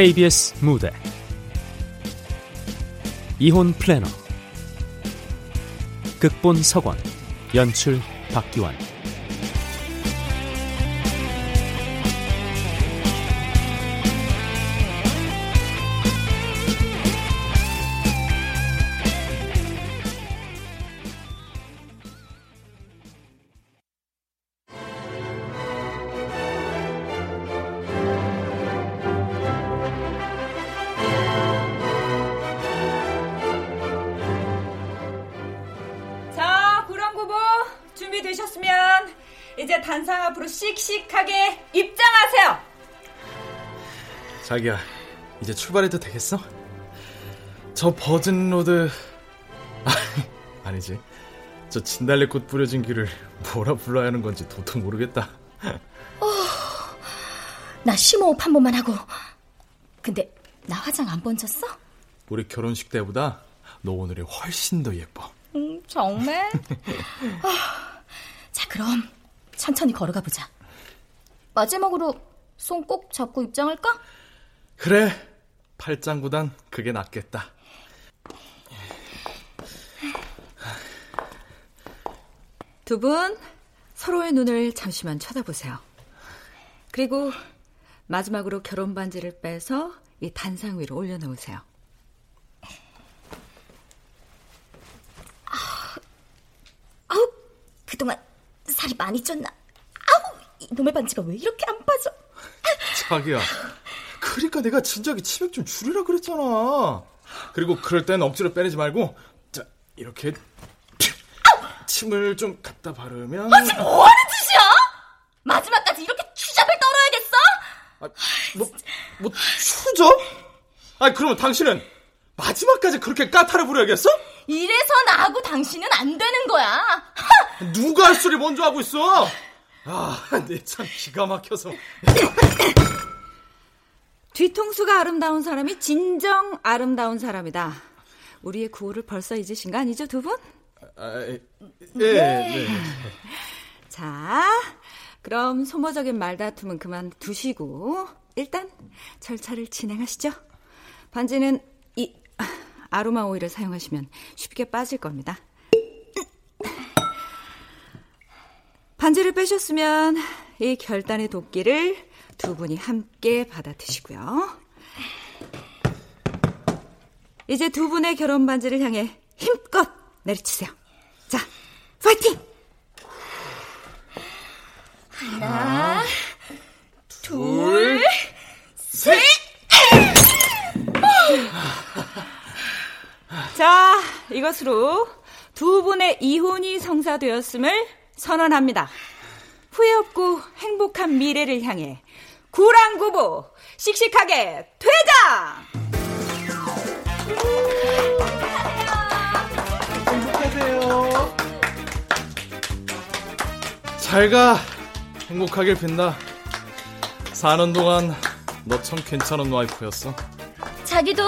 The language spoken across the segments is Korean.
KBS 무대. 이혼 플래너. 극본 서권 연출 박기환 출발해도 되겠어? 저 버즌로드 아, 아니지. 저 진달래꽃 뿌려진 길을 뭐라 불러야 하는 건지 도통 모르겠다. 나 심호흡 한 번만 하고. 근데 나 화장 안 번졌어? 우리 결혼식 때보다 너 오늘이 훨씬 더 예뻐. 음, 정말? 아, 자, 그럼 천천히 걸어가 보자. 마지막으로 손 꼭 잡고 입장할까? 그래, 팔짱보단 그게 낫겠다. 두 분 서로의 눈을 잠시만 쳐다보세요. 그리고 마지막으로 결혼 반지를 빼서 이 단상 위로 올려놓으세요. 아우, 그동안 살이 많이 쪘나? 아우, 이놈의 반지가 왜 이렇게 안 빠져? 자기야, 그러니까 내가 진작에 치맥 좀 줄이라 그랬잖아. 그리고 그럴 땐 억지로 빼내지 말고, 자, 이렇게 침을 좀 갖다 바르면. 아, 지금 뭐 하는 짓이야? 마지막까지 이렇게 추잡을 떨어야겠어? 아, 뭐, 뭐, 추적? 아, 그러면 당신은 마지막까지 그렇게 까타를 부려야겠어? 이래서 나하고 당신은 안 되는 거야. 누가 할 소리 먼저 하고 있어? 아, 내 참 기가 막혀서. 뒤통수가 아름다운 사람이 진정 아름다운 사람이다. 우리의 구호를 벌써 잊으신 거 아니죠, 두 분? 아, 예, 네. 자, 그럼 소모적인 말다툼은 그만 두시고 일단 절차를 진행하시죠. 반지는 이 아로마 오일을 사용하시면 쉽게 빠질 겁니다. 반지를 빼셨으면 이 결단의 도끼를 두 분이 함께 받아 드시고요. 이제 두 분의 결혼 반지를 향해 힘껏 내리치세요. 자, 파이팅! 하나, 둘, 셋! 자, 이것으로 두 분의 이혼이 성사되었음을 선언합니다. 후회 없고 행복한 미래를 향해 구랑구보 씩씩하게 퇴장! 행복하세요. 잘 가. 행복하길 빈다. 사는 동안 너 참 괜찮은 와이프였어. 자기도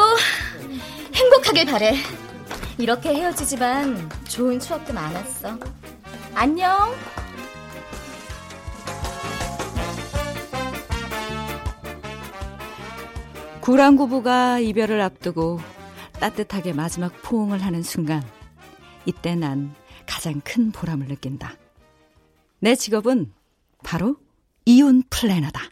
행복하길 바래. 이렇게 헤어지지만 좋은 추억도 많았어. 안녕. 구랑구부가 이별을 앞두고 따뜻하게 마지막 포옹을 하는 순간 이때 난 가장 큰 보람을 느낀다. 내 직업은 바로 이혼 플래너다.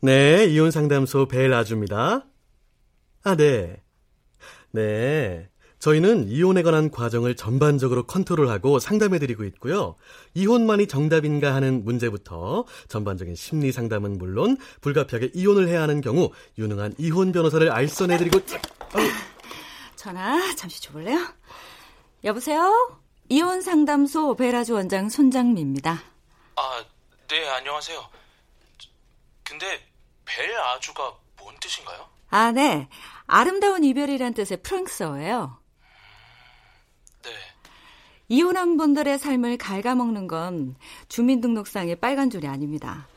네, 이혼 상담소 벨 아주입니다. 아, 네. 네. 저희는 이혼에 관한 과정을 전반적으로 컨트롤하고 상담해드리고 있고요. 이혼만이 정답인가 하는 문제부터 전반적인 심리 상담은 물론 불가피하게 이혼을 해야 하는 경우 유능한 이혼 변호사를 알선해드리고 전화 잠시 줘볼래요? 여보세요? 이혼 상담소 베라주 원장 손장미입니다. 아, 네, 안녕하세요. 근데 벨 아주가 뭔 뜻인가요? 아, 네. 아름다운 이별이란 뜻의 프랑스어예요. 네. 이혼한 분들의 삶을 갉아먹는 건 주민등록상의 빨간 줄이 아닙니다.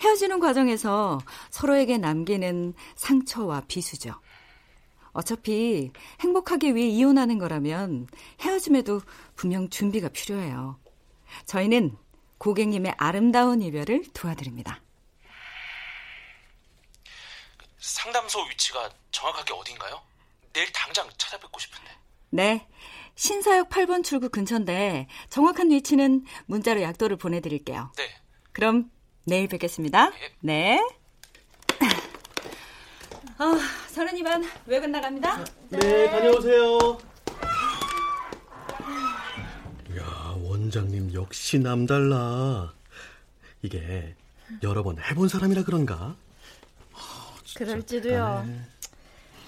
헤어지는 과정에서 서로에게 남기는 상처와 비수죠. 어차피 행복하기 위해 이혼하는 거라면 헤어짐에도 분명 준비가 필요해요. 저희는 고객님의 아름다운 이별을 도와드립니다. 상담소 위치가 정확하게 어딘가요? 내일 당장 찾아뵙고 싶은데. 네. 신사역 8번 출구 근처인데 정확한 위치는 문자로 약도를 보내드릴게요. 네. 그럼 내일 뵙겠습니다. 네. 아, 서른이 반 외근 나갑니다. 네, 다녀오세요. 야, 원장님 역시 남달라. 이게 여러 번 해본 사람이라 그런가? 그럴지도요.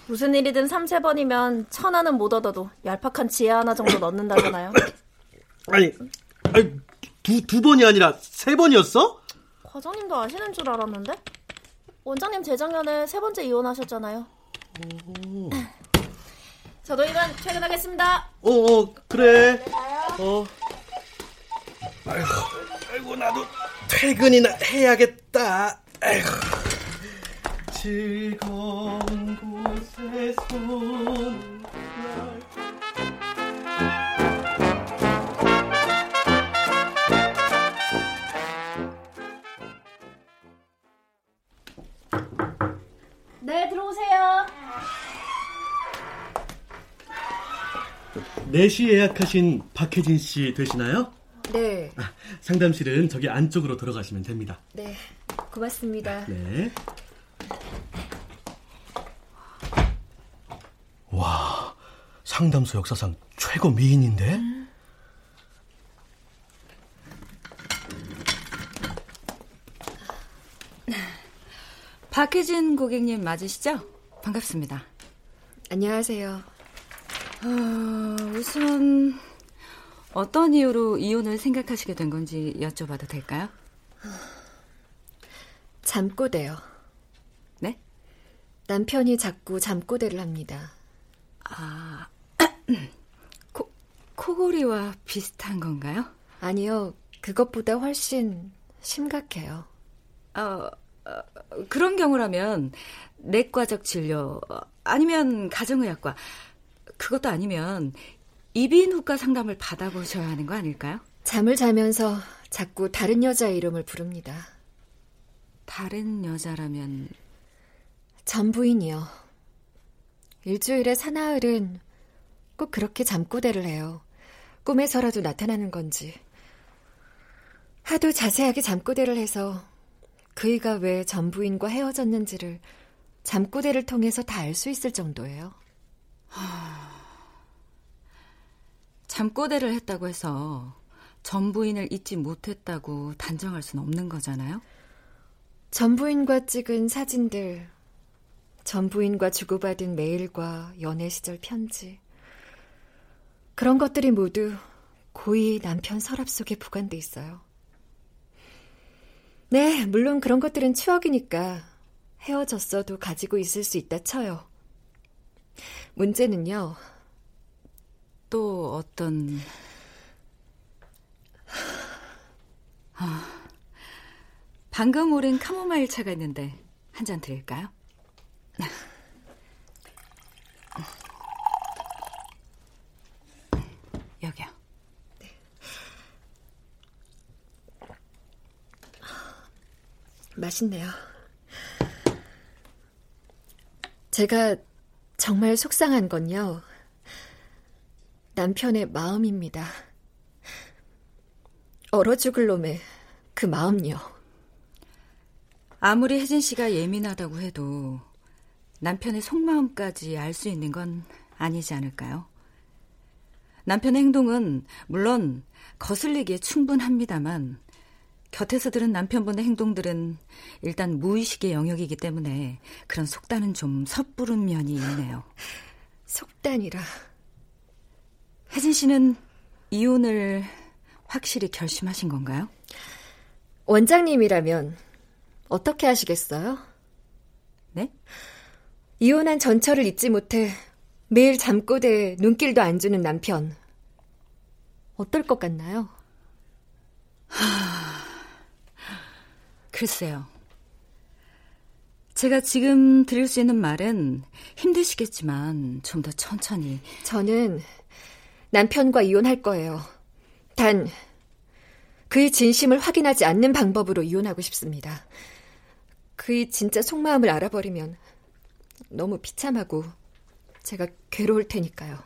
무슨 일이든 3, 세번이면 천하는 못 얻어도 얄팍한 지혜 하나 정도 넣는다잖아요. 아니, 아니 두, 두 번이 아니라 세 번이었어? 과장님도 아시는 줄 알았는데? 원장님 재작년에 세 번째 이혼하셨잖아요. 저도 이만 퇴근하겠습니다. 어, 어 그래. 어. 아이고, 아이고, 나도 퇴근이나 해야겠다. 아이고. 즐거운 곳에서 네, 들어오세요. 4시 예약하신 박혜진 씨 되시나요? 네, 아, 상담실은 저기 안쪽으로 들어가시면 됩니다. 네, 고맙습니다. 네. 상담소 역사상 최고 미인인데? 박혜진 고객님 맞으시죠? 반갑습니다. 안녕하세요. 어, 우선 어떤 이유로 이혼을 생각하시게 된 건지 여쭤봐도 될까요? 잠꼬대요. 네? 남편이 자꾸 잠꼬대를 합니다. 아, 코, 코골이와 비슷한 건가요? 아니요, 그것보다 훨씬 심각해요. 어, 어, 그런 경우라면 내과적 진료 어, 아니면 가정의학과 그것도 아니면 이비인후과 상담을 받아보셔야 하는 거 아닐까요? 잠을 자면서 자꾸 다른 여자의 이름을 부릅니다. 다른 여자라면 전 부인이요. 일주일에 사나흘은 꼭 그렇게 잠꼬대를 해요. 꿈에서라도 나타나는 건지. 하도 자세하게 잠꼬대를 해서 그이가 왜 전부인과 헤어졌는지를 잠꼬대를 통해서 다 알 수 있을 정도예요. 잠꼬대를 했다고 해서 전부인을 잊지 못했다고 단정할 수는 없는 거잖아요. 전부인과 찍은 사진들, 전부인과 주고받은 메일과 연애 시절 편지. 그런 것들이 모두 고이 남편 서랍 속에 보관돼 있어요. 네, 물론 그런 것들은 추억이니까 헤어졌어도 가지고 있을 수 있다 쳐요. 문제는요, 또 어떤 아, 방금 오른 카모마일 차가 있는데 한 잔 드릴까요? 여기요. 맛있네요. 제가 정말 속상한 건요. 남편의 마음입니다. 얼어 죽을 놈의 그 마음요. 아무리 혜진 씨가 예민하다고 해도 남편의 속마음까지 알 수 있는 건 아니지 않을까요? 남편의 행동은 물론 거슬리기에 충분합니다만 곁에서 들은 남편분의 행동들은 일단 무의식의 영역이기 때문에 그런 속단은 좀 섣부른 면이 있네요. 속단이라. 혜진 씨는 이혼을 확실히 결심하신 건가요? 원장님이라면 어떻게 하시겠어요? 네? 이혼한 전철을 잊지 못해 매일 잠꼬대에 눈길도 안 주는 남편. 어떨 것 같나요? 하... 글쎄요. 제가 지금 드릴 수 있는 말은 힘드시겠지만 좀 더 천천히. 저는 남편과 이혼할 거예요. 단, 그의 진심을 확인하지 않는 방법으로 이혼하고 싶습니다. 그의 진짜 속마음을 알아버리면 너무 비참하고 제가 괴로울 테니까요.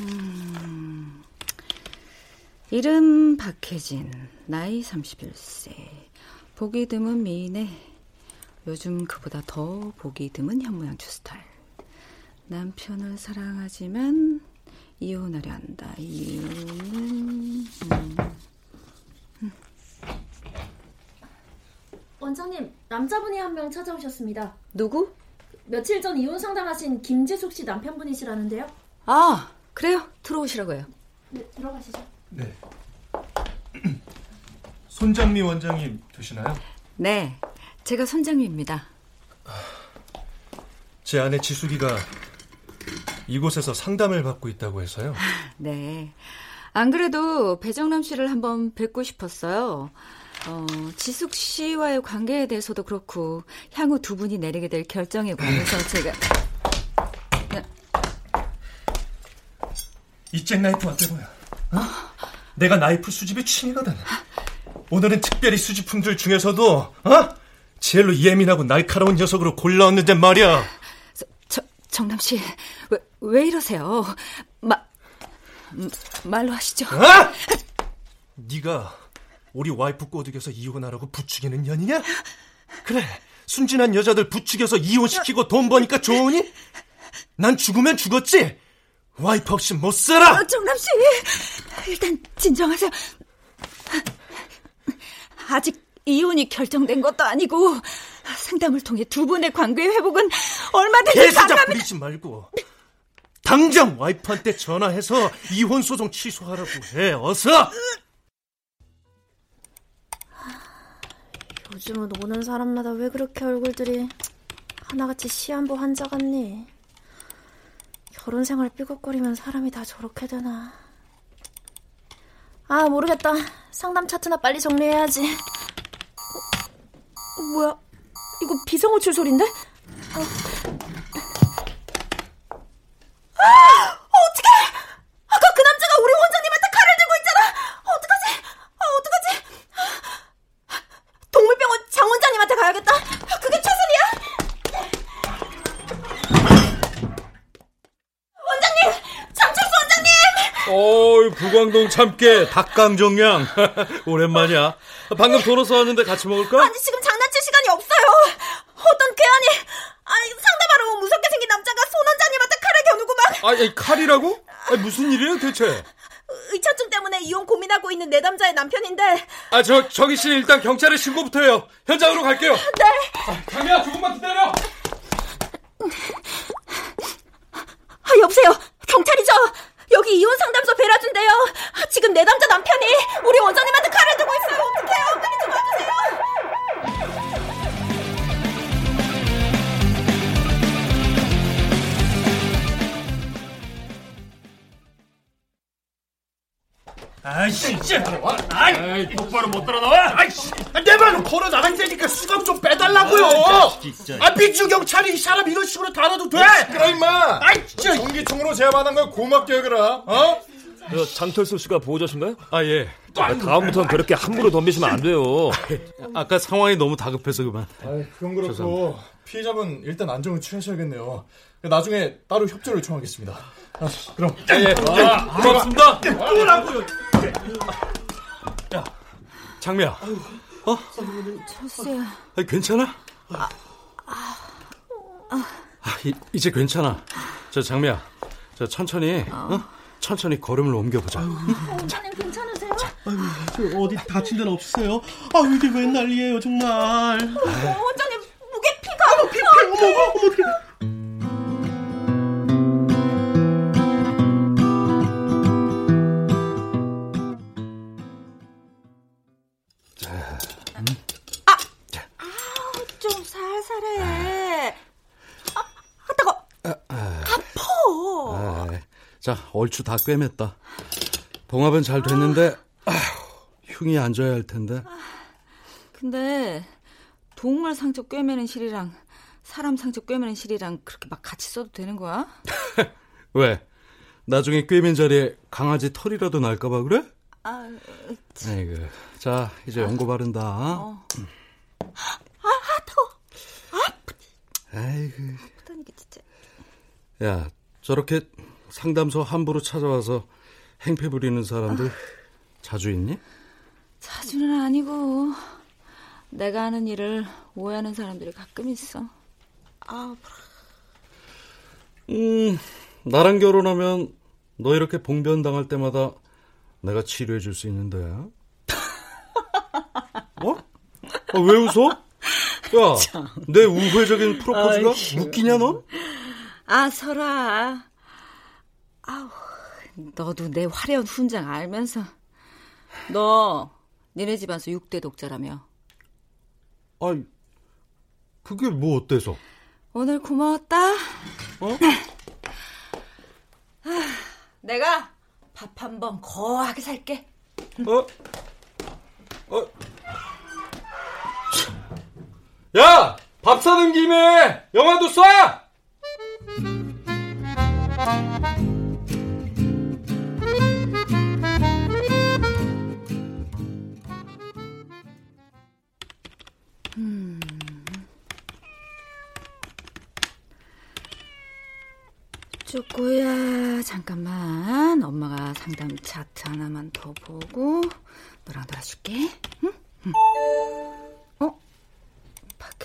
음, 이름 박혜진, 나이 31세. 보기 드문 미인에 요즘 그보다 더 보기 드문 현모양추 스타일. 남편을 사랑하지만 이혼하려 한다. 이유는 음. 음. 원장님, 남자분이 한 명 찾아오셨습니다. 누구? 며칠 전 이혼 상담하신 김재숙 씨 남편분이시라는데요. 아, 그래요. 들어오시라고요. 네, 들어가시죠. 네. 손장미 원장님 되시나요? 네, 제가 손장미입니다. 제 아내 지숙이가 이곳에서 상담을 받고 있다고 해서요. 네. 안 그래도 배정남 씨를 한번 뵙고 싶었어요. 어, 지숙 씨와의 관계에 대해서도 그렇고 향후 두 분이 내리게 될 결정에 관해서 제가 이 잭 나이프 어때 보여? 어? 내가 나이프 수집이 취미거든. 오늘은 특별히 수집품들 중에서도 어? 제일로 예민하고 날카로운 녀석으로 골라왔는데 말이야. 저, 저 정남 씨, 왜, 왜 이러세요? 마, 말로 하시죠. 어? 네가 우리 와이프 꼬드겨서 이혼하라고 부추기는 년이냐? 그래, 순진한 여자들 부추겨서 이혼시키고 돈 버니까 좋으니? 난 죽으면 죽었지? 와이프 없이 못 살아! 어, 정남 씨, 일단 진정하세요. 아직 이혼이 결정된 것도 아니고 상담을 통해 두 분의 관계 회복은 얼마든지 개수작 부리지 말고 당장 와이프한테 전화해서 이혼 소송 취소하라고 해. 어서. 요즘은 오는 사람마다 왜 그렇게 얼굴들이 하나같이 시한부 환자 같니? 결혼 생활 삐걱거리면 사람이 다 저렇게 되나? 아 모르겠다. 상담 차트나 빨리 정리해야지. 어, 뭐야? 이거 비상호출 소린데? 어. 아! 어떡해! 아까 그 남자가 우리 원장님한테 칼을 들고 있잖아! 어떡하지? 아, 어떡하지? 동물병원 장 원장님한테 가야겠다. 그게 최선이야. 원장님, 장철수 원장님. 어이, 불광동 참깨, 닭강정양. 오랜만이야. 방금 돌아서 왔는데 같이 먹을까? 아니 지금 장난칠 시간이 없어요. 어떤 괴한이 아니 상담하러 무섭게 생긴 남자가 손 원장님한테 칼을 겨누고 막. 아, 이 칼이라고? 아, 무슨 일이에요, 대체? 의처증 때문에 이혼 고민하고 있는 내담자의 남편인데. 아, 저, 저기 씨 일단 경찰에 신고부터 해요. 현장으로 갈게요. 네. 아, 강미야, 조금만 기다려. 아, 여보세요. 경찰이죠. 여기 이혼 상담소 베라준데요. 지금 내담자 남편이 우리 원장님한테 칼을 들고 있어요. 아이씨, 아이, 똑바로 못 따라 나와. 아이씨, 내 말은 걸어 나갈 테니까 수갑 좀 빼달라고요. 아, 빅주 경찰이 이 사람 이런 식으로 다뤄도 돼? 그라 임마. 아이, 진짜. 전기총으로 제압하는 걸 고맙게 여겨라. 어? 장철수 씨가 보호자신가요? 아, 예. 아, 다음부터는 그렇게 함부로 덤비시면 안 돼요. 아까 상황이 너무 다급해서 그만. 아이, 그건 그렇고 죄송합니다. 피해자분 일단 안정을 취하셔야겠네요. 나중에 따로 협조를 요청하겠습니다. 아, 그럼 예, 예. 고맙습니다. 또라고요. 야, 장미야. 어? 철수야. 아, 괜찮아? 아, 이, 이제 괜찮아. 저 장미야, 저 천천히, 어? 천천히 걸음을 옮겨보자. 원장님 괜찮으세요? 어디 다친 데는 없으세요? 아 이게 웬 난리예요 정말. 어, 원장님 목에 피가. 어머 피, 피, 어머, 어머 피. 살살해. 아, 아 따가. 아, 아. 아파. 아, 자, 얼추 다 꿰맸다. 봉합은 잘 됐는데 아, 흉이 앉아야 할 텐데. 근데 동물 상처 꿰매는 실이랑 사람 상처 꿰매는 실이랑 그렇게 막 같이 써도 되는 거야? 왜? 나중에 꿰맨 자리에 강아지 털이라도 날까봐 그래? 아, 아이고. 자, 이제 연고 바른다. 어. 아, 아, 더워. 아, 아이고. 아프다니까, 진짜. 야, 저렇게 상담소 함부로 찾아와서 행패 부리는 사람들 아. 자주 있니? 자주는 아니고 내가 하는 일을 오해하는 사람들이 가끔 있어. 아, 음, 나랑 결혼하면 너 이렇게 봉변 당할 때마다 내가 치료해 줄 수 있는데. 어? 아, 왜 웃어? 야, 참. 내 우회적인 프로포즈가 아이고. 웃기냐 너? 아, 설아. 아우, 너도 내 화려한 훈장 알면서 너 니네 집안서 6대 독자라며. 아, 그게 뭐 어때서? 오늘 고마웠다. 어? 내가 밥 한 번 거하게 살게. 어? 어? 야! 밥 사는 김에 영화도 쏴! 쪼꼬야 잠깐만 엄마가 상담 차트 하나만 더 보고 너랑 놀아줄게 응? 응.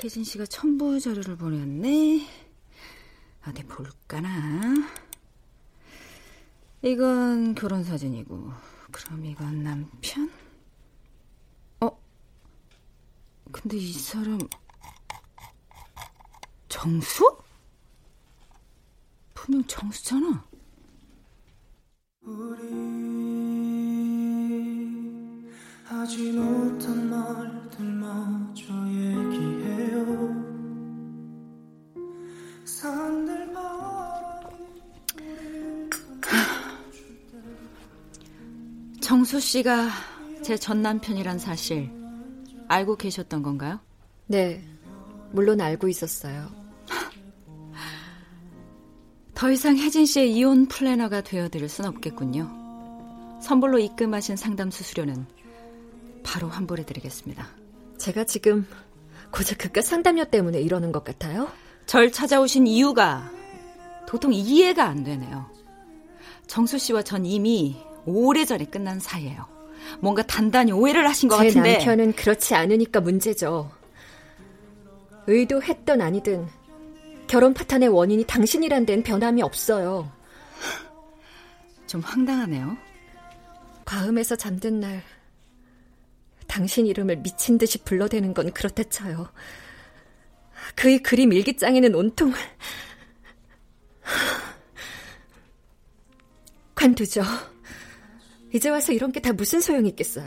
어? 박혜진 씨가 첨부 자료를 보냈네 어디 볼까나 이건 결혼 사진이고 그럼 이건 남편? 어? 근데 이 사람 정수? 분명 정수잖아. 우리 하지 못한 말들마저 얘기 정수 씨가 제 전 남편이란 사실 알고 계셨던 건가요? 네, 물론 알고 있었어요. 더 이상 혜진 씨의 이혼 플래너가 되어드릴 순 없겠군요. 선불로 입금하신 상담 수수료는 바로 환불해드리겠습니다. 제가 지금 고작 그깟 상담료 때문에 이러는 것 같아요? 절 찾아오신 이유가 도통 이해가 안 되네요. 정수 씨와 전 이미 오래전에 끝난 사이예요. 뭔가 단단히 오해를 하신 것 같은데. 제 남편은 그렇지 않으니까 문제죠. 의도했던 아니든 결혼 파탄의 원인이 당신이란 데는 변함이 없어요. 좀 황당하네요. 과음에서 잠든 날 당신 이름을 미친 듯이 불러대는 건 그렇다 쳐요. 그의 그림 일기장에는 온통 관두죠. 이제 와서 이런 게 다 무슨 소용이 있겠어요.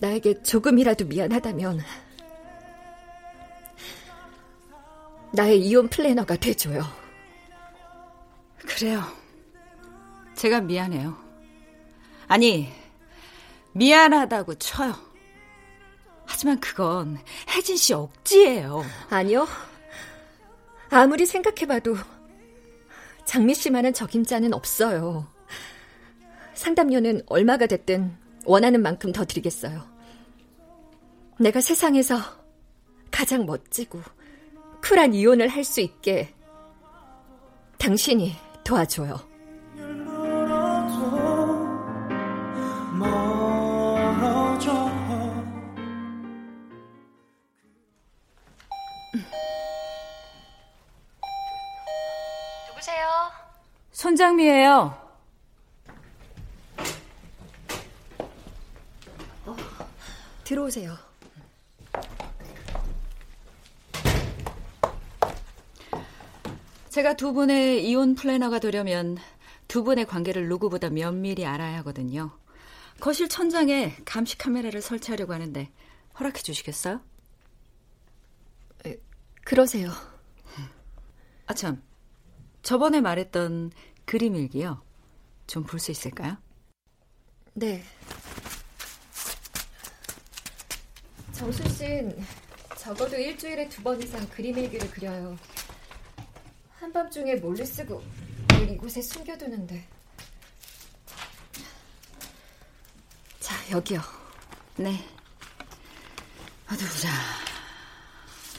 나에게 조금이라도 미안하다면 나의 이혼 플래너가 돼줘요. 그래요. 제가 미안해요. 아니, 미안하다고 쳐요. 하지만 그건 혜진 씨 억지예요. 아니요. 아무리 생각해봐도 장미 씨만한 적임자는 없어요. 상담료는 얼마가 됐든 원하는 만큼 더 드리겠어요. 내가 세상에서 가장 멋지고 쿨한 이혼을 할 수 있게 당신이 도와줘요. 손장미예요. 어, 들어오세요. 제가 두 분의 이혼 플래너가 되려면 두 분의 관계를 누구보다 면밀히 알아야 하거든요. 거실 천장에 감시 카메라를 설치하려고 하는데 허락해 주시겠어요? 그러세요. 아, 참. 저번에 말했던 그림 일기요. 좀 볼 수 있을까요? 네. 정수 씨는 적어도 일주일에 두 번 이상 그림 일기를 그려요. 한밤중에 몰래 쓰고 늘 이곳에 숨겨두는데. 자, 여기요. 네. 어디 보자.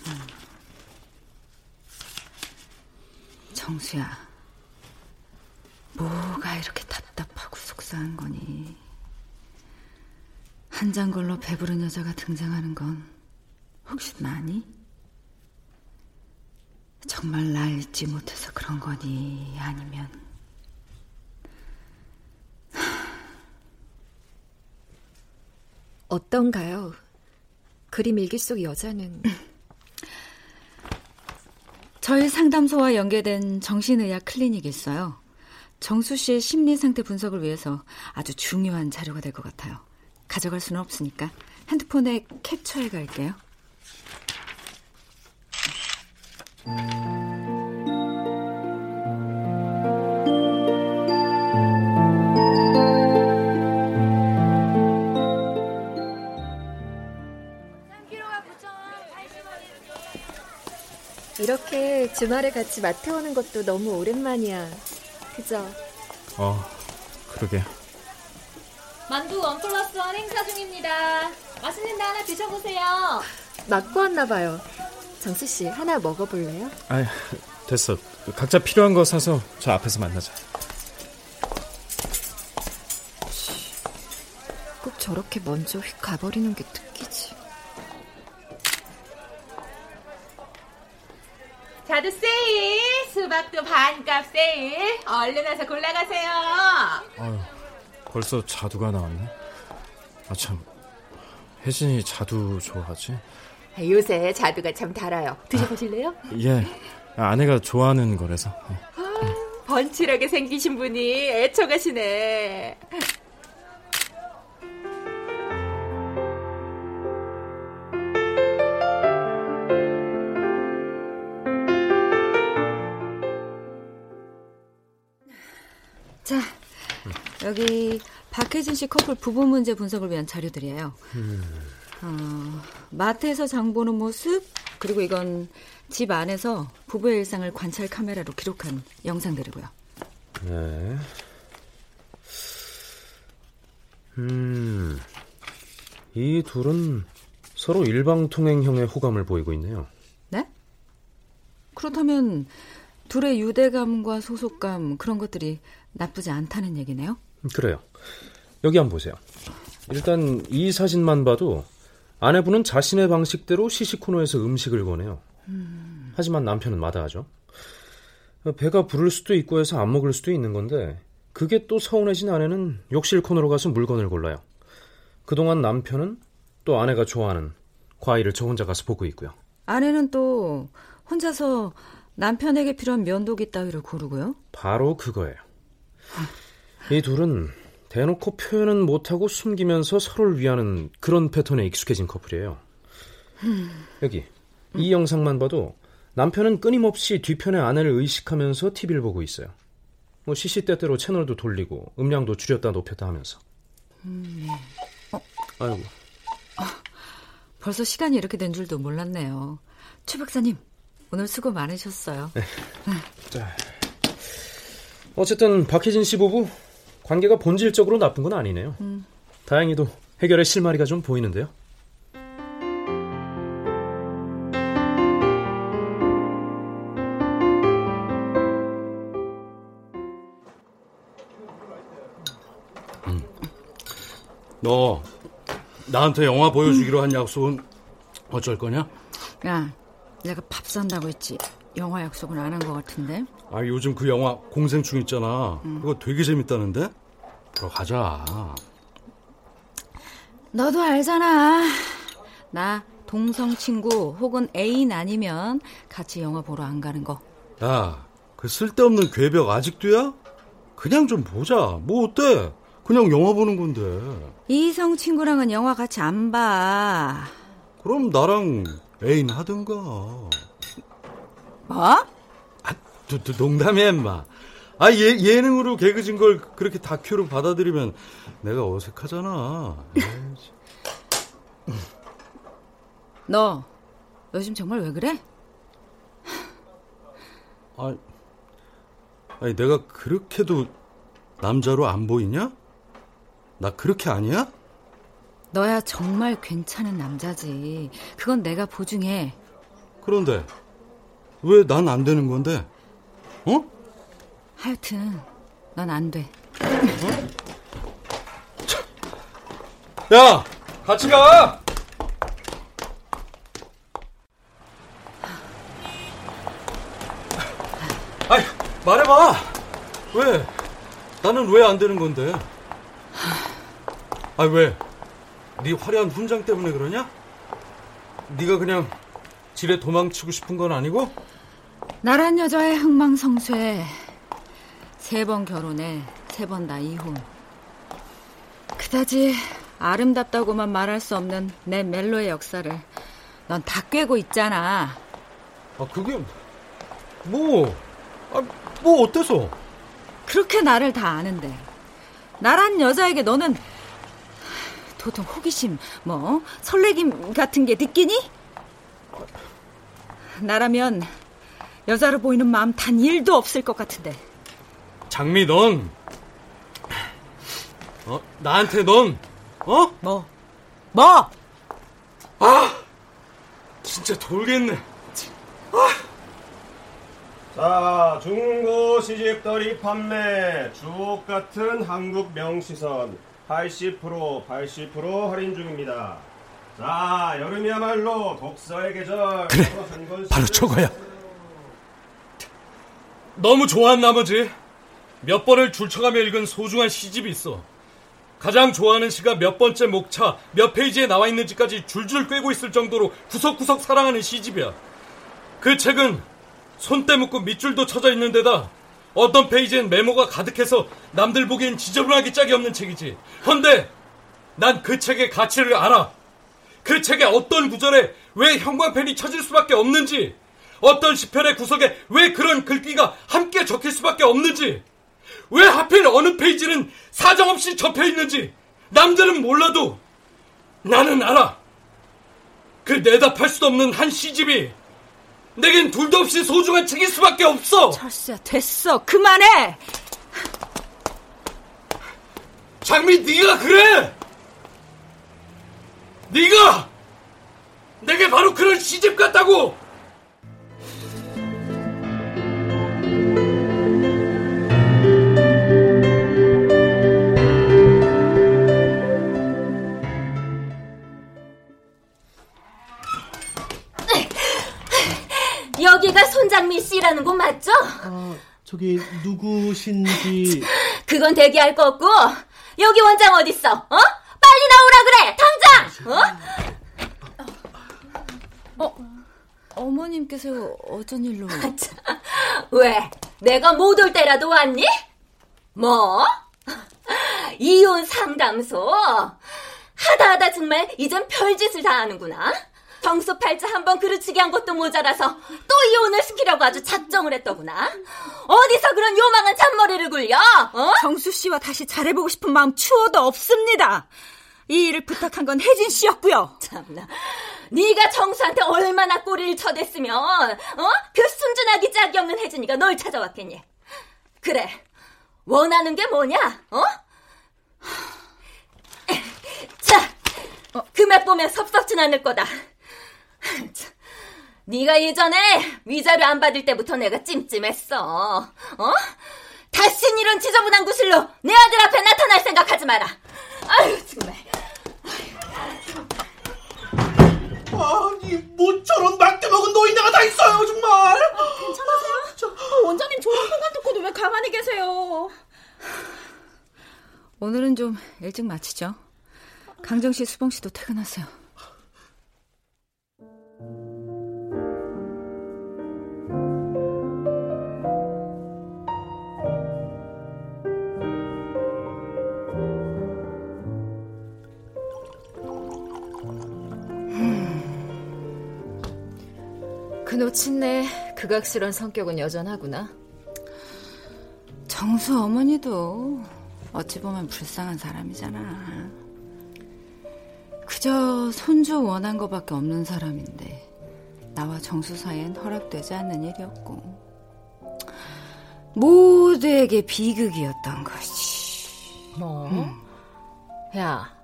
음. 정수야. 뭐가 이렇게 답답하고 속상한 거니? 한 장걸로 배부른 여자가 등장하는 건 혹시 나니? 정말 날 잊지 못해서 그런 거니? 아니면 어떤가요? 그림 일기 속 여자는 저희 상담소와 연계된 정신의학 클리닉이 있어요. 정수 씨의 심리 상태 분석을 위해서 아주 중요한 자료가 될 것 같아요. 가져갈 수는 없으니까 핸드폰에 캡처해 갈게요. 이렇게 주말에 같이 마트 오는 것도 너무 오랜만이야. 그죠? 어, 그러게. 만두 원 플러스 원 행사 중입니다. 맛있는 데 하나 드셔보세요. 맞고 왔나 봐요. 정수 씨 하나 먹어볼래요? 아, 됐어. 각자 필요한 거 사서 저 앞에서 만나자. 꼭 저렇게 먼저 휙 가버리는 게 특기지. 자두 세일, 수박도 반값 세일. 얼른 와서 골라가세요. 아유, 벌써 자두가 나왔네. 아, 참. 혜진이 자두 좋아하지? 요새 자두가 참 달아요. 드셔보실래요? 예. 아내가 좋아하는 거라서. 번칠하게 생기신 분이 애처가시네. 자, 여기 박혜진 씨 커플 부부 문제 분석을 위한 자료들이에요. 어, 마트에서 장 보는 모습, 그리고 이건 집 안에서 부부의 일상을 관찰 카메라로 기록한 영상들이고요. 네. 음, 이 둘은 서로 일방통행형의 호감을 보이고 있네요. 네? 그렇다면 둘의 유대감과 소속감 그런 것들이 나쁘지 않다는 얘기네요. 그래요. 여기 한번 보세요. 일단 이 사진만 봐도 아내분은 자신의 방식대로 시식 코너에서 음식을 거네요. 음. 하지만 남편은 마다하죠. 배가 부를 수도 있고 해서 안 먹을 수도 있는 건데 그게 또 서운해진 아내는 욕실 코너로 가서 물건을 골라요. 그동안 남편은 또 아내가 좋아하는 과일을 저 혼자 가서 보고 있고요. 아내는 또 혼자서 남편에게 필요한 면도기 따위를 고르고요. 바로 그거예요. 이 둘은 대놓고 표현은 못하고 숨기면서 서로를 위하는 그런 패턴에 익숙해진 커플이에요. 여기 이 영상만 봐도 남편은 끊임없이 뒤편에 아내를 의식하면서 TV를 보고 있어요. 뭐 시시때때로 채널도 돌리고 음량도 줄였다 높였다 하면서. 음. 어? 아이고. 벌써 시간이 이렇게 된 줄도 몰랐네요. 최 박사님, 오늘 수고 많으셨어요. 네. 자, 어쨌든 박혜진 씨 부부 관계가 본질적으로 나쁜 건 아니네요. 음. 다행히도 해결의 실마리가 좀 보이는데요. 음. 너 나한테 영화 보여주기로 한 약속은 어쩔 거냐? 야, 내가 밥 산다고 했지. 영화 약속은 안 한 것 같은데. 아 요즘 그 영화 공생충 있잖아. 음. 그거 되게 재밌다는데? 들어가자. 너도 알잖아. 나 동성 친구 혹은 애인 아니면 같이 영화 보러 안 가는 거. 야, 그 쓸데없는 괴벽 아직도야? 그냥 좀 보자. 뭐 어때? 그냥 영화 보는 건데. 이성 친구랑은 영화 같이 안 봐. 그럼 나랑 애인 하든가. 뭐? 아, 도, 도, 농담이야, 임마. 아, 예, 예능으로 개그진 걸 그렇게 다큐로 받아들이면 내가 어색하잖아. 너 요즘 정말 왜 그래? 아, 아니, 내가 그렇게도 남자로 안 보이냐? 나 그렇게 아니야? 너야 정말 괜찮은 남자지. 그건 내가 보증해. 그런데 왜 난 안 되는 건데? 어? 하여튼 넌 안 돼. 야, 같이 가. 아이, 말해봐. 왜? 나는 왜 안 되는 건데? 아 왜? 네 화려한 훈장 때문에 그러냐? 네가 그냥 집에 도망치고 싶은 건 아니고? 나란 여자의 흥망성쇠. 세 번 결혼해, 세 번 다 이혼. 그다지 아름답다고만 말할 수 없는 내 멜로의 역사를 넌 다 꿰고 있잖아. 아 그게 뭐? 아, 뭐 어때서? 그렇게 나를 다 아는데 나란 여자에게 너는 도통 호기심, 뭐 설레김 같은 게 느끼니? 나라면 여자로 보이는 마음 단 1도 없을 것 같은데. 장미 넌 어? 나한테 넌 어? 뭐? 뭐? 아! 진짜 돌겠네. 자, 중고 시집돌이 판매 주옥 같은 한국 명시선 80% 80% 할인 중입니다. 자, 여름이야말로 독서의 계절. 그래, 바로 저거야. 너무 좋아한 나머지 몇 번을 줄쳐가며 읽은 소중한 시집이 있어. 가장 좋아하는 시가 몇 번째 목차, 몇 페이지에 나와 있는지까지 줄줄 꿰고 있을 정도로 구석구석 사랑하는 시집이야. 그 책은 손때 묶고 밑줄도 쳐져 있는 데다 어떤 페이지엔 메모가 가득해서 남들 보기엔 지저분하기 짝이 없는 책이지. 헌데 난 그 책의 가치를 알아. 그 책의 어떤 구절에 왜 형광펜이 쳐질 수밖에 없는지, 어떤 시편의 구석에 왜 그런 글귀가 함께 적힐 수밖에 없는지, 왜 하필 어느 페이지는 사정없이 접혀 있는지 남들은 몰라도 나는 알아. 그 내답할 수도 없는 한 시집이 내겐 둘도 없이 소중한 책일 수밖에 없어. 철수야 됐어 그만해. 장미 네가 그래. 네가 내게 바로 그런 시집 같다고. 씨라는 곳 맞죠? 어, 저기 누구신지 그건 대기할 거 없고 여기 원장 어딨어? 어? 빨리 나오라 그래 당장! 어? 어? 어머님께서 어쩐 일로? 왜? 내가 못 올 때라도 왔니? 뭐? 이혼 상담소? 하다 하다 정말 이젠 별짓을 다 하는구나. 정수팔자 한 번 그르치게 한 것도 모자라서 또 이혼을 시키려고 아주 작정을 했더구나. 어디서 그런 요망한 잔머리를 굴려? 어? 정수 씨와 다시 잘해보고 싶은 마음 추워도 없습니다. 이 일을 부탁한 건 혜진 씨였고요. 참나. 네가 정수한테 얼마나 꼬리를 쳐댔으면 어? 그 순진하기 짝이 없는 혜진이가 널 찾아왔겠니? 그래. 원하는 게 뭐냐? 어? 자, 금액 보면 섭섭진 않을 거다. 참, 네가 예전에 위자료 안 받을 때부터 내가 찜찜했어. 어? 다신 이런 지저분한 구실로 내 아들 앞에 나타날 생각하지 마라. 아유 정말. 아니 뭐 저런 낙대먹은 노인네가 다 있어요 정말 괜찮으세요? 아, 원장님 저런 평가 듣고도 왜 가만히 계세요? 오늘은 좀 일찍 마치죠. 강정 씨, 수봉 씨도 퇴근하세요. 놓친네 극악스런 성격은 여전하구나. 정수 어머니도 어찌 보면 불쌍한 사람이잖아. 그저 손주 원한 것밖에 없는 사람인데 나와 정수 사이엔 허락되지 않는 일이었고 모두에게 비극이었던 거지. 뭐? 음. 야,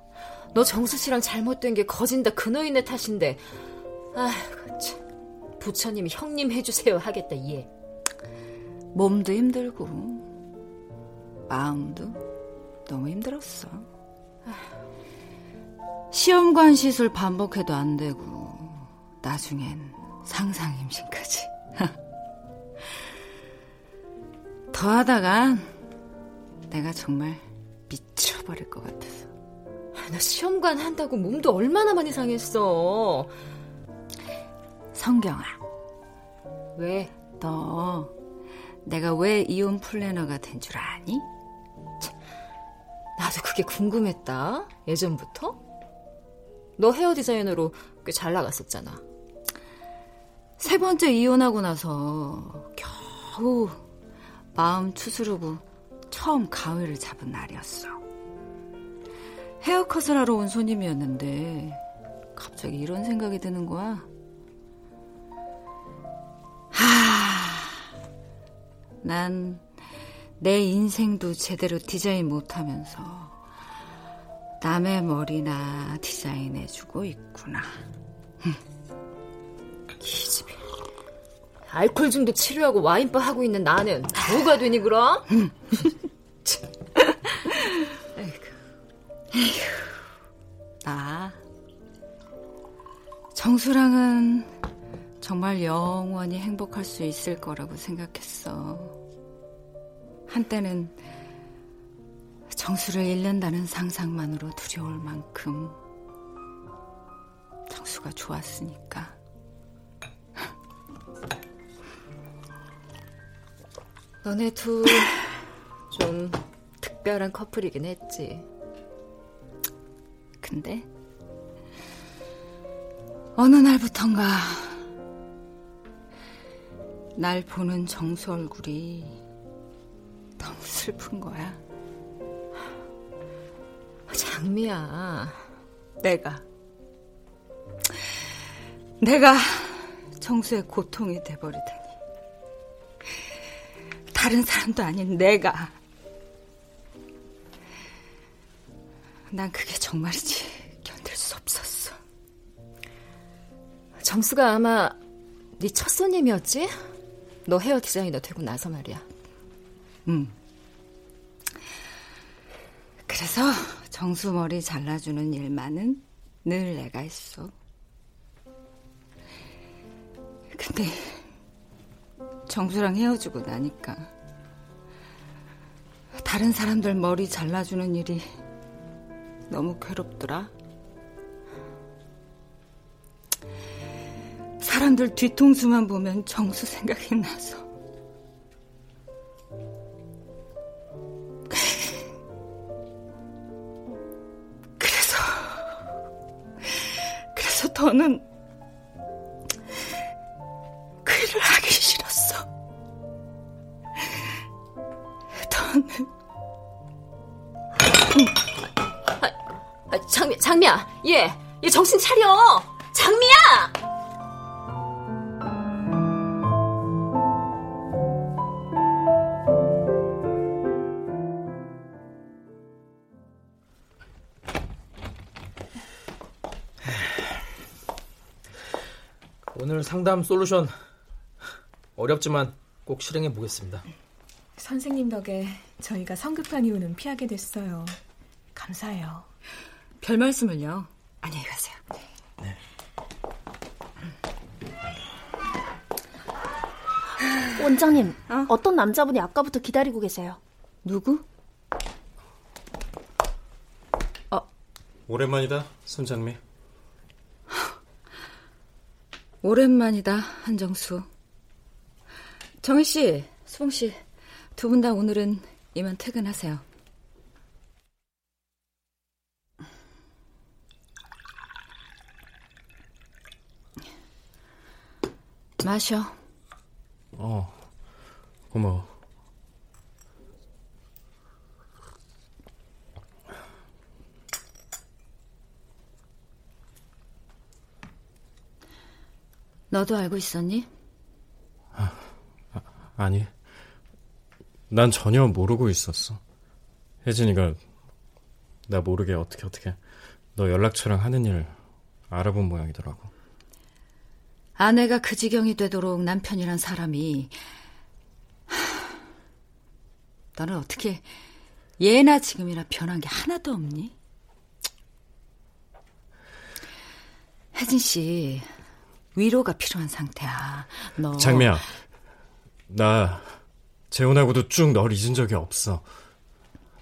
너 정수 씨랑 잘못된 게 거진다 그 노인네 탓인데 아휴 참 부처님이 형님 해주세요 하겠다 얘. 몸도 힘들고 마음도 너무 힘들었어. 시험관 시술 반복해도 안 되고 나중엔 상상 임신까지. 더 하다가 내가 정말 미쳐버릴 것 같아서. 너 시험관 한다고 몸도 얼마나 많이 상했어. 성경아. 왜? 너 내가 왜 이혼 플래너가 된 줄 아니? 나도 그게 궁금했다. 예전부터? 너 헤어 디자이너로 꽤 잘 나갔었잖아. 세 번째 이혼하고 나서 겨우 마음 추스르고 처음 가위를 잡은 날이었어. 헤어컷을 하러 온 손님이었는데 갑자기 이런 생각이 드는 거야. 난 내 인생도 제대로 디자인 못하면서 남의 머리나 디자인해주고 있구나. 기집애. 알코올 중독 치료하고 와인바 하고 있는 나는 뭐가 되니 그럼? 나 정수랑은 정말 영원히 행복할 수 있을 거라고 생각했어. 한때는 정수를 잃는다는 상상만으로 두려울 만큼 정수가 좋았으니까. 너네 둘 좀 특별한 커플이긴 했지. 근데 어느 날부턴가 날 보는 정수 얼굴이 너무 슬픈 거야. 장미야. 내가 내가 정수의 고통이 돼버리다니. 다른 사람도 아닌 내가. 난 그게 정말이지 견딜 수 없었어. 정수가 아마 네 첫 손님이었지? 너 헤어 디자이너 되고 나서 말이야. 응. 그래서 정수 머리 잘라주는 일만은 늘 내가 했어. 근데 정수랑 헤어지고 나니까 다른 사람들 머리 잘라주는 일이 너무 괴롭더라. 사람들 뒤통수만 보면 정수 생각이 나서. 그래서, 그래서 더는 그 일을 하기 싫었어. 더는. 아, 장미, 장미야, 얘, 얘 정신 차려! 장미야! 상담 솔루션 어렵지만 꼭 실행해 보겠습니다. 선생님 덕에 저희가 성급한 이유는 피하게 됐어요. 감사해요. 별 말씀을요. 안녕히 가세요. 원장님, 어? 떤 남자분이 아까부터 기다리고 계세요. 누구? 어. 오랜만이다, 손장미. 오랜만이다, 한정수. 정희 씨, 수봉 씨, 두 분 다 오늘은 이만 퇴근하세요. 마셔. 어, 고마워. 너도 알고 있었니? 아, 아 니, 난 전혀 모르고 있었어. 혜진이가 나 모르게 어떻게 어떻게 너 연락처랑 하는 일 알아본 모양이더라고. 아내가 그 지경이 되도록 남편이란 사람이 너는 어떻게 예나 지금이나 변한 게 하나도 없니? 혜진 씨 위로가 필요한 상태야. 너 장미야, 나 재혼하고도 쭉 널 잊은 적이 없어.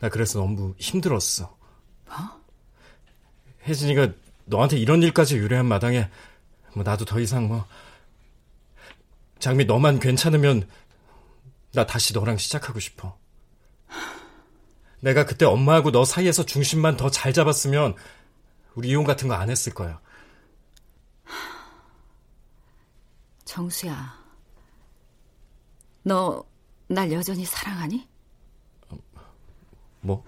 나 그래서 너무 힘들었어. 뭐? 혜진이가 너한테 이런 일까지 유래한 마당에 뭐 나도 더 이상 뭐 장미 너만 괜찮으면 나 다시 너랑 시작하고 싶어. 내가 그때 엄마하고 너 사이에서 중심만 더 잘 잡았으면 우리 이혼 같은 거 안 했을 거야. 정수야, 너 날 여전히 사랑하니? 뭐?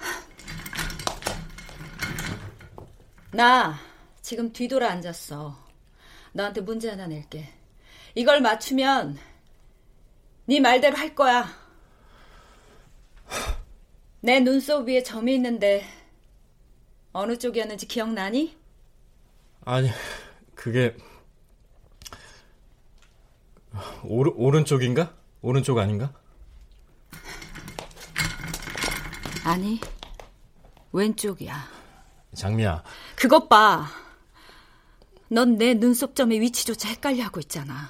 나 지금 뒤돌아 앉았어. 너한테 문제 하나 낼게. 이걸 맞추면 네 말대로 할 거야. 내 눈썹 위에 점이 있는데 어느 쪽이었는지 기억나니? 아니, 그게 오른 오른쪽인가? 오른쪽 아닌가? 아니, 왼쪽이야. 장미야. 그것 봐. 넌 내 눈썹점의 위치조차 헷갈려 하고 있잖아.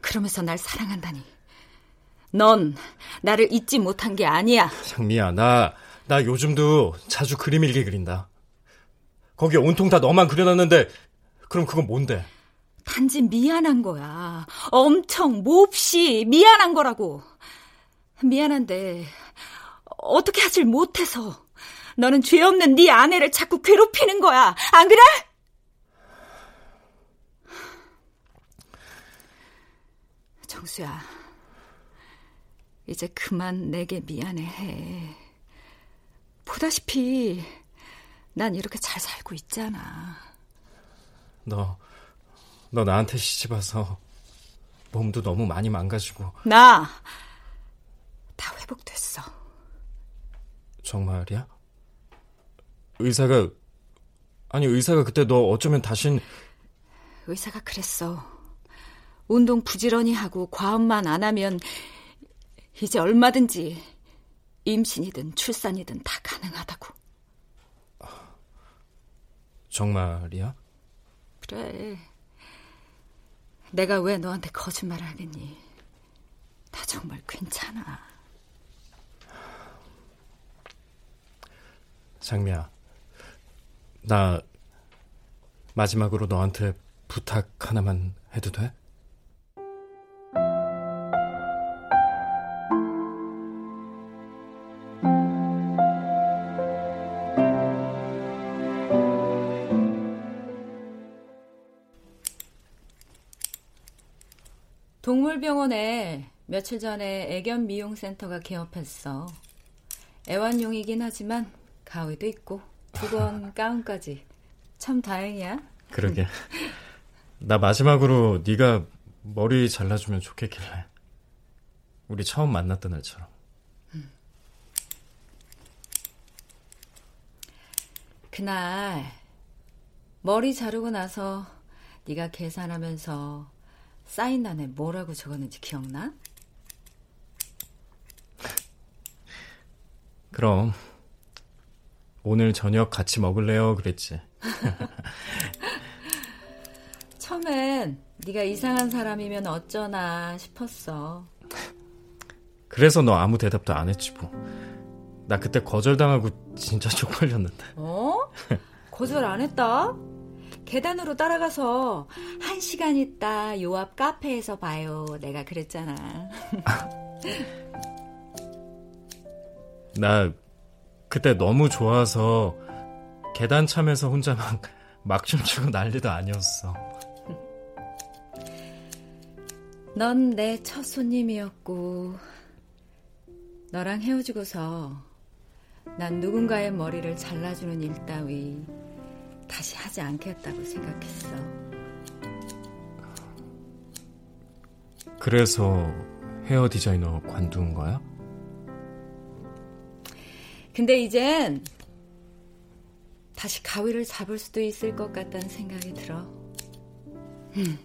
그러면서 날 사랑한다니. 넌 나를 잊지 못한 게 아니야. 장미야, 나, 나 요즘도 자주 그림 일기 그린다. 거기에 온통 다 너만 그려놨는데, 그럼 그건 뭔데? 단지 미안한 거야. 엄청 몹시 미안한 거라고. 미안한데 어떻게 하질 못해서 너는 죄 없는 네 아내를 자꾸 괴롭히는 거야. 안 그래? 정수야. 이제 그만 내게 미안해 해. 보다시피 난 이렇게 잘 살고 있잖아. 너, 너 나한테 시집 와서 몸도 너무 많이 망가지고. 나, 다 회복됐어. 정말이야? 의사가, 아니, 의사가 그때 너 어쩌면 다신. 의사가 그랬어. 운동 부지런히 하고 과음만 안 하면 이제 얼마든지 임신이든 출산이든 다 가능하다고. 정말이야? 그래. 내가 왜 너한테 거짓말을 하겠니? 나 정말 괜찮아. 장미야, 나 마지막으로 너한테 부탁 하나만 해도 돼? 동물병원에 며칠 전에 애견 미용센터가 개업했어. 애완용이긴 하지만 가위도 있고 두건 가운까지 참 다행이야. 그러게. 나 마지막으로 네가 머리 잘라주면 좋겠길래. 우리 처음 만났던 날처럼. 그날 머리 자르고 나서 네가 계산하면서 사인란에 뭐라고 적었는지 기억나? 그럼 오늘 저녁 같이 먹을래요? 그랬지. 처음엔 네가 이상한 사람이면 어쩌나 싶었어. 그래서 너 아무 대답도 안 했지 뭐. 나 그때 거절당하고 진짜 쪽팔렸는데. 어? 거절 안 했다? 계단으로 따라가서 한 시간 있다 요 앞 카페에서 봐요. 내가 그랬잖아. 나 그때 너무 좋아서 계단 참에서 혼자 막, 막 춤추고 난리도 아니었어. 넌 내 첫 손님이었고, 너랑 헤어지고서 난 누군가의 머리를 잘라주는 일 따위 다시 하지 않겠다고 생각했어. 그래서 헤어 디자이너 관둔 거야? 근데 이젠 다시 가위를 잡을 수도 있을 것 같다는 생각이 들어. 음.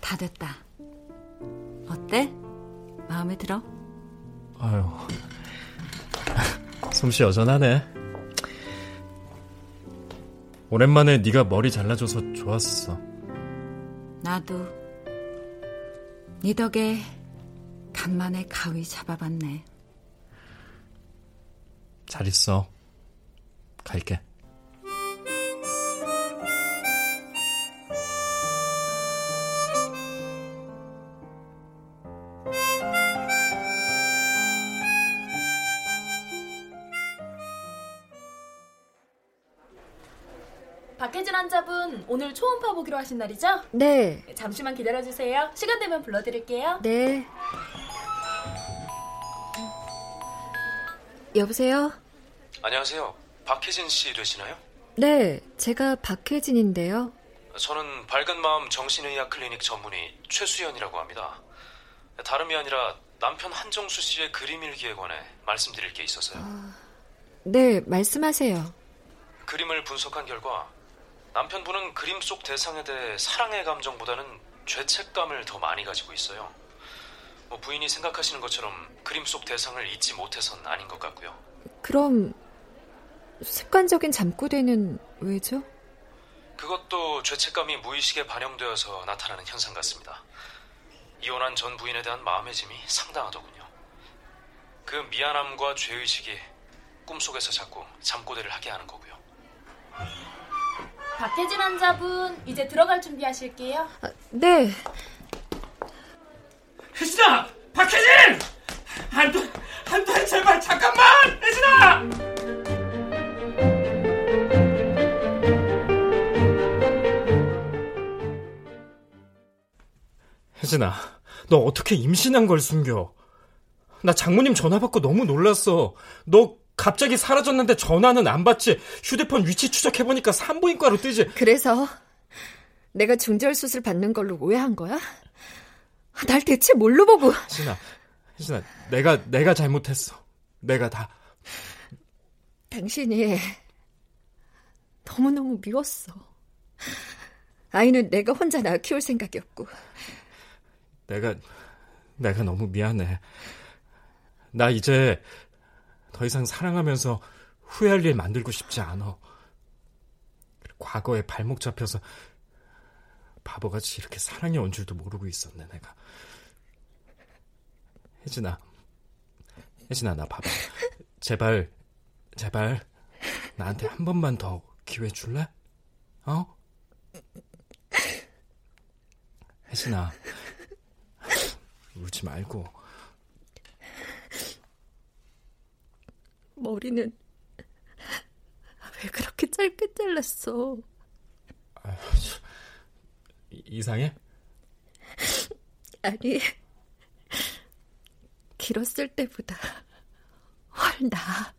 다 됐다. 어때? 마음에 들어? 아유, 솜씨 여전하네. 오랜만에 네가 머리 잘라줘서 좋았어. 나도 네 덕에 간만에 가위 잡아봤네. 잘 있어. 갈게. 오늘 초음파 보기로 하신 날이죠? 네. 잠시만 기다려주세요. 시간 되면 불러드릴게요. 네. 여보세요? 안녕하세요. 박혜진 씨 되시나요? 네, 제가 박혜진인데요. 저는 밝은 마음 정신의학 클리닉 전문의 최수연이라고 합니다. 다름이 아니라 남편 한정수 씨의 그림 일기에 관해 말씀드릴 게 있어서요. 네, 말씀하세요. 그림을 분석한 결과 남편분은 그림 속 대상에 대해 사랑의 감정보다는 죄책감을 더 많이 가지고 있어요. 뭐 부인이 생각하시는 것처럼 그림 속 대상을 잊지 못해선 아닌 것 같고요. 그럼 습관적인 잠꼬대는 왜죠? 그것도 죄책감이 무의식에 반영되어서 나타나는 현상 같습니다. 이혼한 전 부인에 대한 마음의 짐이 상당하더군요. 그 미안함과 죄의식이 꿈속에서 자꾸 잠꼬대를 하게 하는 거고요. 박혜진 환자분 이제 들어갈 준비하실게요. 네. 혜진아! 박혜진! 안돼! 안돼! 제발 잠깐만! 혜진아! 혜진아, 너 어떻게 임신한 걸 숨겨? 나 장모님 전화 받고 너무 놀랐어. 너 갑자기 사라졌는데 전화는 안 받지. 휴대폰 위치 추적해보니까 산부인과로 뜨지. 그래서 내가 중절 수술 받는 걸로 오해한 거야? 날 대체 뭘로 보고? 혜진아, 혜진아, 내가 내가 잘못했어. 내가 다. 당신이 너무 너무 미웠어. 아이는 내가 혼자 낳아 키울 생각이었고. 내가 내가 너무 미안해. 나 이제 더 이상 사랑하면서 후회할 일 만들고 싶지 않아. 과거에 발목 잡혀서 바보같이 이렇게 사랑이 온 줄도 모르고 있었네, 내가. 혜진아, 혜진아, 나 봐봐. 제발, 제발, 나한테 한 번만 더 기회 줄래? 어? 혜진아, 울지 말고. 머리는 왜 그렇게 짧게 잘랐어? 아휴, 이상해? 아니, 길었을 때보다 훨 나아.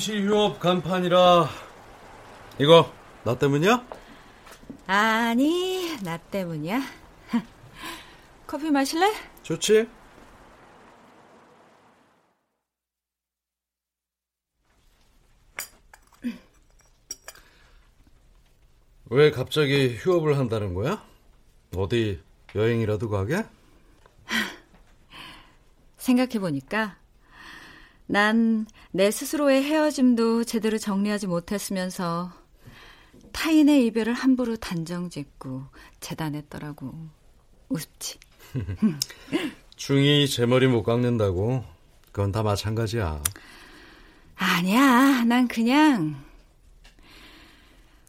임시 휴업 간판이라 이거 나 때문이야? 아니, 나 때문이야. 커피 마실래? 좋지. 왜 갑자기 휴업을 한다는 거야? 어디 여행이라도 가게? 생각해보니까 난 내 스스로의 헤어짐도 제대로 정리하지 못했으면서 타인의 이별을 함부로 단정 짓고 재단했더라고. 우습지. 중이 제 머리 못 깎는다고? 그건 다 마찬가지야. 아니야, 난 그냥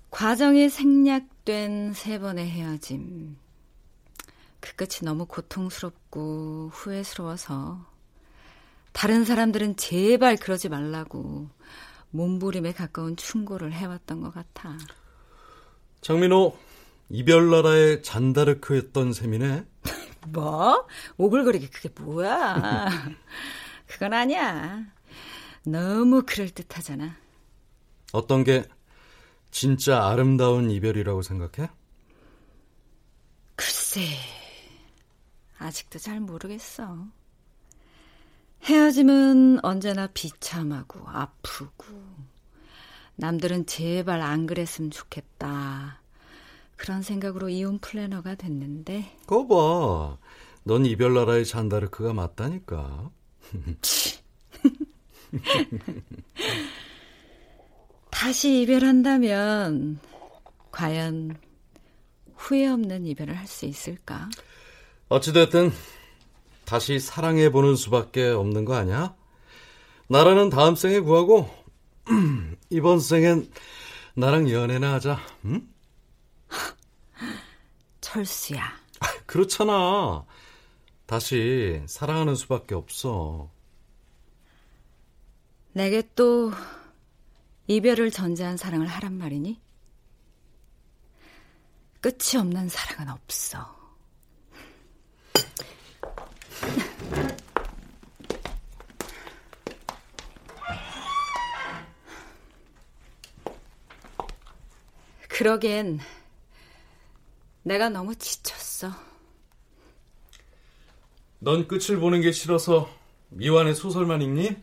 과정이 생략된 세 번의 헤어짐. 그 끝이 너무 고통스럽고 후회스러워서 다른 사람들은 제발 그러지 말라고 몸부림에 가까운 충고를 해왔던 것 같아. 장민호, 이별나라의 잔다르크였던 셈이네? 뭐? 오글거리게 그게 뭐야? 그건 아니야. 너무 그럴듯하잖아. 어떤 게 진짜 아름다운 이별이라고 생각해? 글쎄, 아직도 잘 모르겠어. 헤어짐은 언제나 비참하고 아프고, 남들은 제발 안 그랬으면 좋겠다. 그런 생각으로 이혼 플래너가 됐는데. 거 봐. 넌 이별 나라의 잔다르크가 맞다니까. 다시 이별한다면 과연 후회 없는 이별을 할 수 있을까? 어찌됐든 다시 사랑해보는 수밖에 없는 거 아니야? 나라는 다음 생에 구하고 이번 생엔 나랑 연애나 하자. 응? 철수야. 그렇잖아. 다시 사랑하는 수밖에 없어. 내게 또 이별을 전제한 사랑을 하란 말이니? 끝이 없는 사랑은 없어. 그러기엔 내가 너무 지쳤어. 넌 끝을 보는 게 싫어서 미완의 소설만 읽니?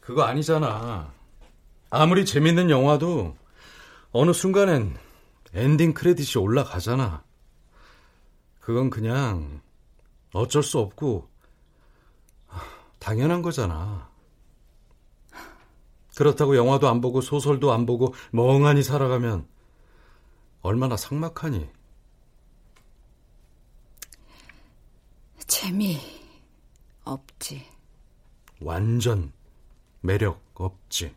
그거 아니잖아. 아무리 재밌는 영화도 어느 순간엔 엔딩 크레딧이 올라가잖아. 그건 그냥 어쩔 수 없고 당연한 거잖아. 그렇다고 영화도 안 보고 소설도 안 보고 멍하니 살아가면 얼마나 삭막하니. 재미 없지. 완전 매력 없지.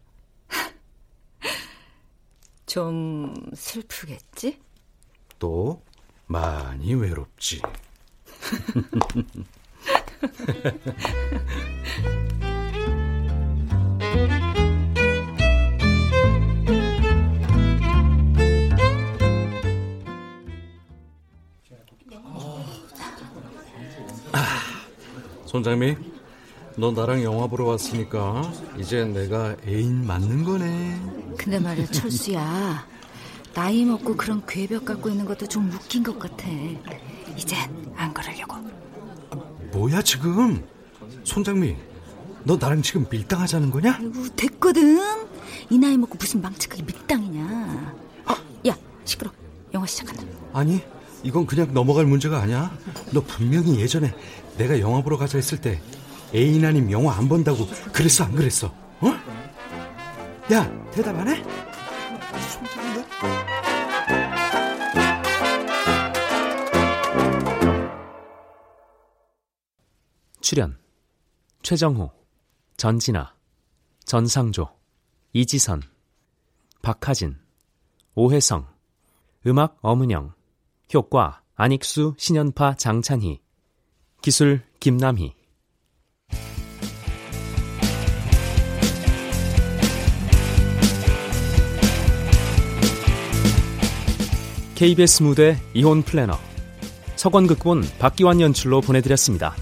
좀 슬프겠지? 또 많이 외롭지. 손장미, 너 나랑 영화 보러 왔으니까 이제 내가 애인 맞는 거네. 근데 말이야, 철수야. 나이 먹고 그런 괴벽 갖고 있는 것도 좀 웃긴 것 같아. 이젠 안 그러려고. 뭐야 지금? 손장미, 너 나랑 지금 밀당하자는 거냐? 아이고, 됐거든. 이 나이 먹고 무슨 망측하게 밀당이냐. 어, 야, 시끄러. 영화 시작한다. 아니, 이건 그냥 넘어갈 문제가 아니야. 너 분명히 예전에 내가 영화 보러 가자 했을 때 애인 아님 영화 안 본다고 그랬어 안 그랬어? 어? 야, 대답 안 해? 출연 최정호, 전진아, 전상조, 이지선, 박하진, 오혜성, 음악 엄은영, 효과 안익수, 신연파, 장찬희, 기술 김남희. KBS 무대 이혼 플래너 서건 극본 박기환 연출로 보내드렸습니다.